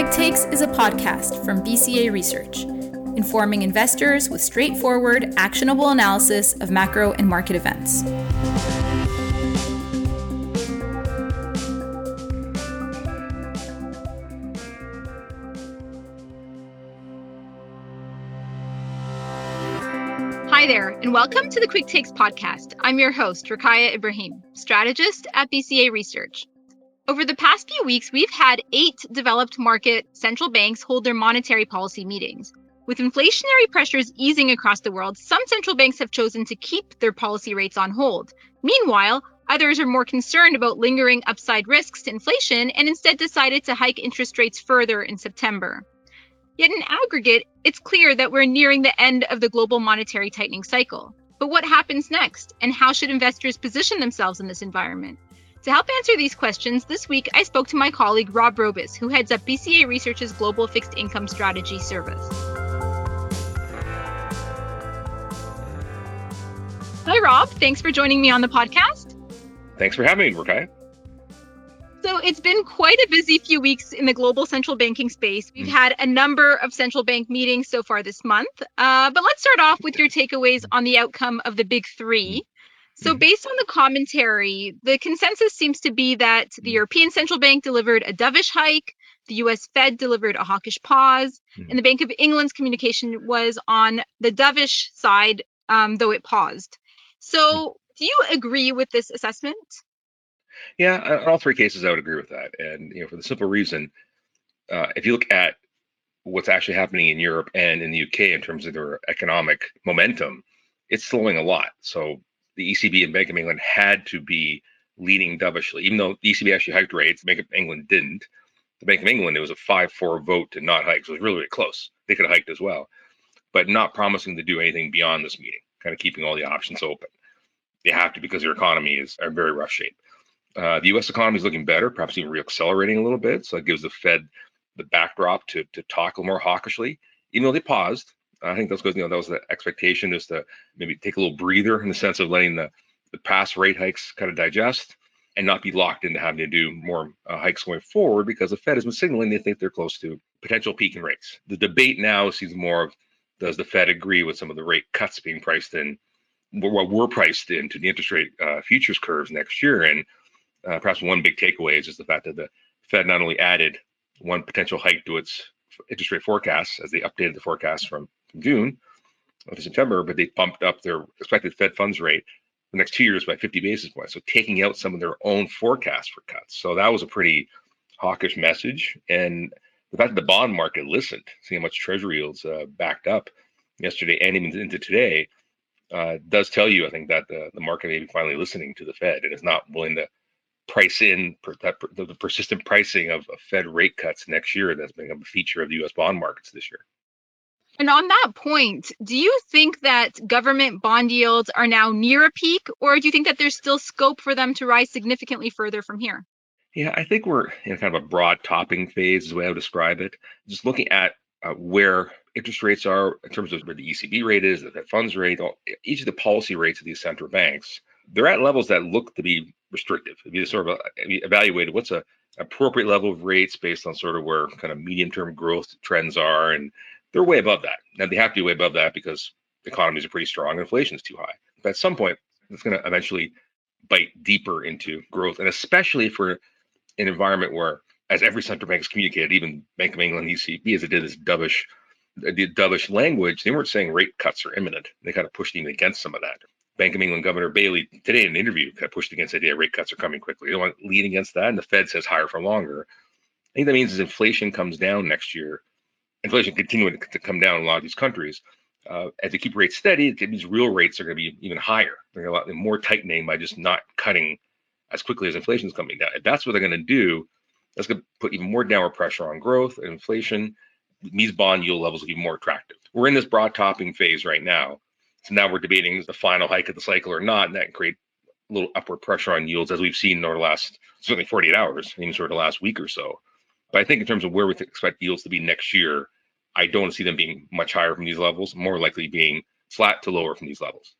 Quick Takes is a podcast from BCA Research, informing investors with straightforward, actionable analysis of macro and market events. Hi there, and welcome to the Quick Takes podcast. I'm your host, Roukaya Ibrahim, strategist at BCA Research. Over the past few weeks, we've had eight developed market central banks hold their monetary policy meetings. With inflationary pressures easing across the world, some central banks have chosen to keep their policy rates on hold. Meanwhile, others are more concerned about lingering upside risks to inflation and instead decided to hike interest rates further in September. Yet in aggregate, it's clear that we're nearing the end of the global monetary tightening cycle. But what happens next, and how should investors position themselves in this environment? To help answer these questions, this week I spoke to my colleague Rob Robis, who heads up BCA Research's Global Fixed Income Strategy Service. Hi, Rob. Thanks for joining me on the podcast. Thanks for having me, Rakai. So it's been quite a busy few weeks in the global central banking space. We've mm. had a number of central bank meetings so far this month. Uh, but let's start off with your takeaways on the outcome of the big three. So, mm-hmm. based on the commentary, the consensus seems to be that the mm-hmm. European Central Bank delivered a dovish hike, the US Fed delivered a hawkish pause, mm-hmm. and the Bank of England's communication was on the dovish side, um, though it paused. So, do you agree with this assessment? Yeah, in all three cases, I would agree with that. And you know, for the simple reason, uh, if you look at what's actually happening in Europe and in the UK in terms of their economic momentum, it's slowing a lot. So the ECB and Bank of England had to be leading dovishly, even though the ECB actually hiked rates, Bank of England didn't. The Bank of England, it was a 5 4 vote to not hike. So it was really, really close. They could have hiked as well, but not promising to do anything beyond this meeting, kind of keeping all the options open. They have to because their economy is in very rough shape. Uh, the U.S. economy is looking better, perhaps even reaccelerating a little bit. So it gives the Fed the backdrop to to talk a little more hawkishly, even though they paused. I think that's because you know that was the expectation is to maybe take a little breather in the sense of letting the the past rate hikes kind of digest and not be locked into having to do more uh, hikes going forward because the Fed has been signaling they think they're close to potential peak in rates. The debate now seems more of does the Fed agree with some of the rate cuts being priced in what were priced into the interest rate uh, futures curves next year? And uh, perhaps one big takeaway is just the fact that the Fed not only added one potential hike to its interest rate forecast as they updated the forecast from June to September, but they bumped up their expected Fed funds rate the next two years by 50 basis points. So taking out some of their own forecast for cuts. So that was a pretty hawkish message. And the fact that the bond market listened, seeing how much treasury yields uh, backed up yesterday and even into today, uh, does tell you, I think, that the, the market may be finally listening to the Fed and is not willing to price in per, that, the, the persistent pricing of, of Fed rate cuts next year that's become a feature of the U.S. bond markets this year. And on that point, do you think that government bond yields are now near a peak, or do you think that there's still scope for them to rise significantly further from here? Yeah, I think we're in kind of a broad topping phase, is the way I would describe it. Just looking at uh, where interest rates are in terms of where the ECB rate is, the funds rate, all, each of the policy rates of these central banks, they're at levels that look to be restrictive. If you sort of uh, evaluate what's a appropriate level of rates based on sort of where kind of medium term growth trends are and they're way above that. Now they have to be way above that because economies are pretty strong, inflation is too high. But at some point, it's going to eventually bite deeper into growth, and especially for an environment where, as every central bank has communicated, even Bank of England, ECB, as it did this dovish, uh, the dovish language, they weren't saying rate cuts are imminent. They kind of pushed even against some of that. Bank of England Governor Bailey today in an interview kind of pushed against the idea rate cuts are coming quickly. They don't want to lead against that, and the Fed says higher for longer. I think that means as inflation comes down next year, inflation continuing to, come down in a lot of these countries, uh, as they keep rates steady, means real rates are going to be even higher. They're going to be more tightening by just not cutting as quickly as inflation is coming down. If that's what they're going to do, that's going to put even more downward pressure on growth and inflation. These bond yield levels will be more attractive. We're in this broad topping phase right now. So now we're debating is the final hike of the cycle or not, and that can create a little upward pressure on yields as we've seen over the last certainly 48 hours, even sort of the last week or so. But I think in terms of where we expect yields to be next year, I don't see them being much higher from these levels, more likely being flat to lower from these levels.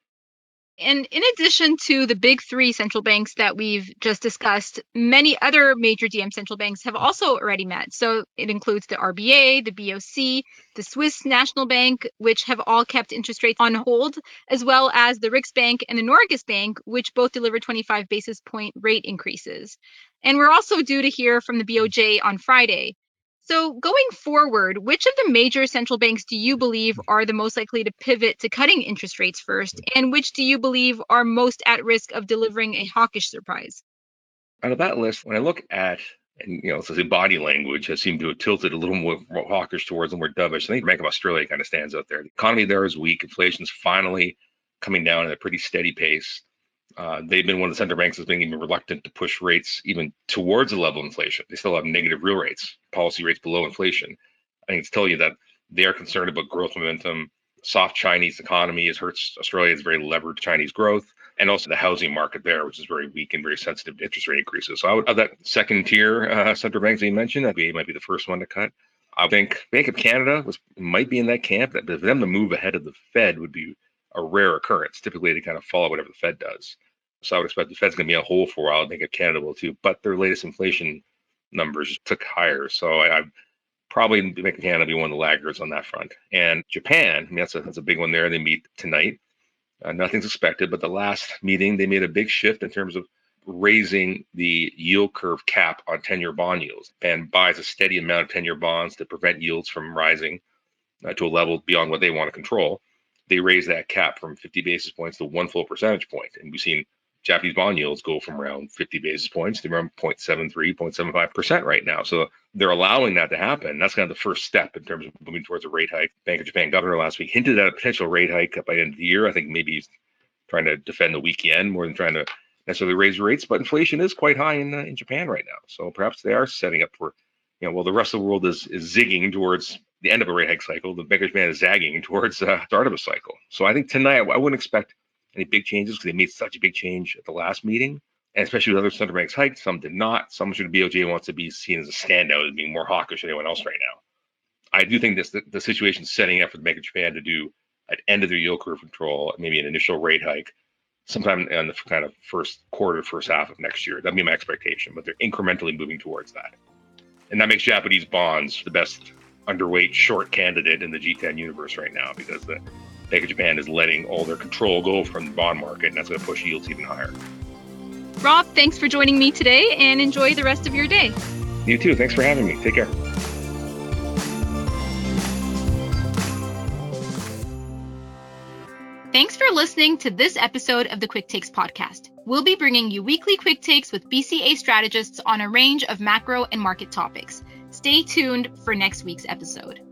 And in addition to the big three central banks that we've just discussed, many other major DM central banks have also already met. So it includes the RBA, the BOC, the Swiss National Bank, which have all kept interest rates on hold, as well as the Riksbank and the Norges Bank, which both delivered 25 basis point rate increases. And we're also due to hear from the BOJ on Friday. So, going forward, which of the major central banks do you believe mm. are the most likely to pivot to cutting interest rates first, mm. and which do you believe are most at risk of delivering a hawkish surprise? Out of that list, when I look at and you know, so the body language has seemed to have tilted a little more, more hawkish towards and more dovish. I think Bank of Australia kind of stands out there. The economy there is weak. Inflation's finally coming down at a pretty steady pace. Uh, they've been one of the central banks that's been even reluctant to push rates even towards the level of inflation. They still have negative real rates, policy rates below inflation. I think it's tell you that they are concerned about growth momentum. Soft Chinese economy has hurt Australia. It's very levered Chinese growth, and also the housing market there, which is very weak and very sensitive to interest rate increases. So, I would, of that second tier uh, central banks that you mentioned, that might be the first one to cut. I think Bank of Canada was might be in that camp. But for them to move ahead of the Fed would be a rare occurrence. Typically, they kind of follow whatever the Fed does. So I would expect the Fed's going to be a hole for a while. I think Canada will too. But their latest inflation numbers took higher. So I, I probably make Canada be one of the laggards on that front. And Japan, I mean, that's a, that's a big one there. They meet tonight. Uh, nothing's expected, but the last meeting, they made a big shift in terms of raising the yield curve cap on 10 year bond yields and buys a steady amount of 10 year bonds to prevent yields from rising uh, to a level beyond what they want to control they raise that cap from 50 basis points to one full percentage point. And we've seen Japanese bond yields go from around 50 basis points to around 0.73, 0.75% right now. So they're allowing that to happen. That's kind of the first step in terms of moving towards a rate hike. Bank of Japan governor last week hinted at a potential rate hike by the end of the year. I think maybe he's trying to defend the weak yen more than trying to necessarily raise rates, but inflation is quite high in, uh, in Japan right now. So perhaps they are setting up for, you know, well, the rest of the world is, is zigging towards the end of a rate hike cycle. The Bank of Japan is zagging towards uh, start of a cycle. So I think tonight I wouldn't expect any big changes because they made such a big change at the last meeting, and especially with other central banks hiked. Some did not. Some sure the BOJ wants to be seen as a standout as being more hawkish than anyone else right now. I do think this the, the situation setting up for the Bank of Japan to do an end of their yield curve control, maybe an initial rate hike, sometime in the kind of first quarter, first half of next year. That'd be my expectation, but they're incrementally moving towards that. And that makes Japanese bonds the best underweight short candidate in the G10 universe right now because the Bank of Japan is letting all their control go from the bond market, and that's going to push yields even higher. Rob, thanks for joining me today and enjoy the rest of your day. You too. Thanks for having me. Take care. Thanks for listening to this episode of the Quick Takes podcast. We'll be bringing you weekly quick takes with BCA strategists on a range of macro and market topics. Stay tuned for next week's episode.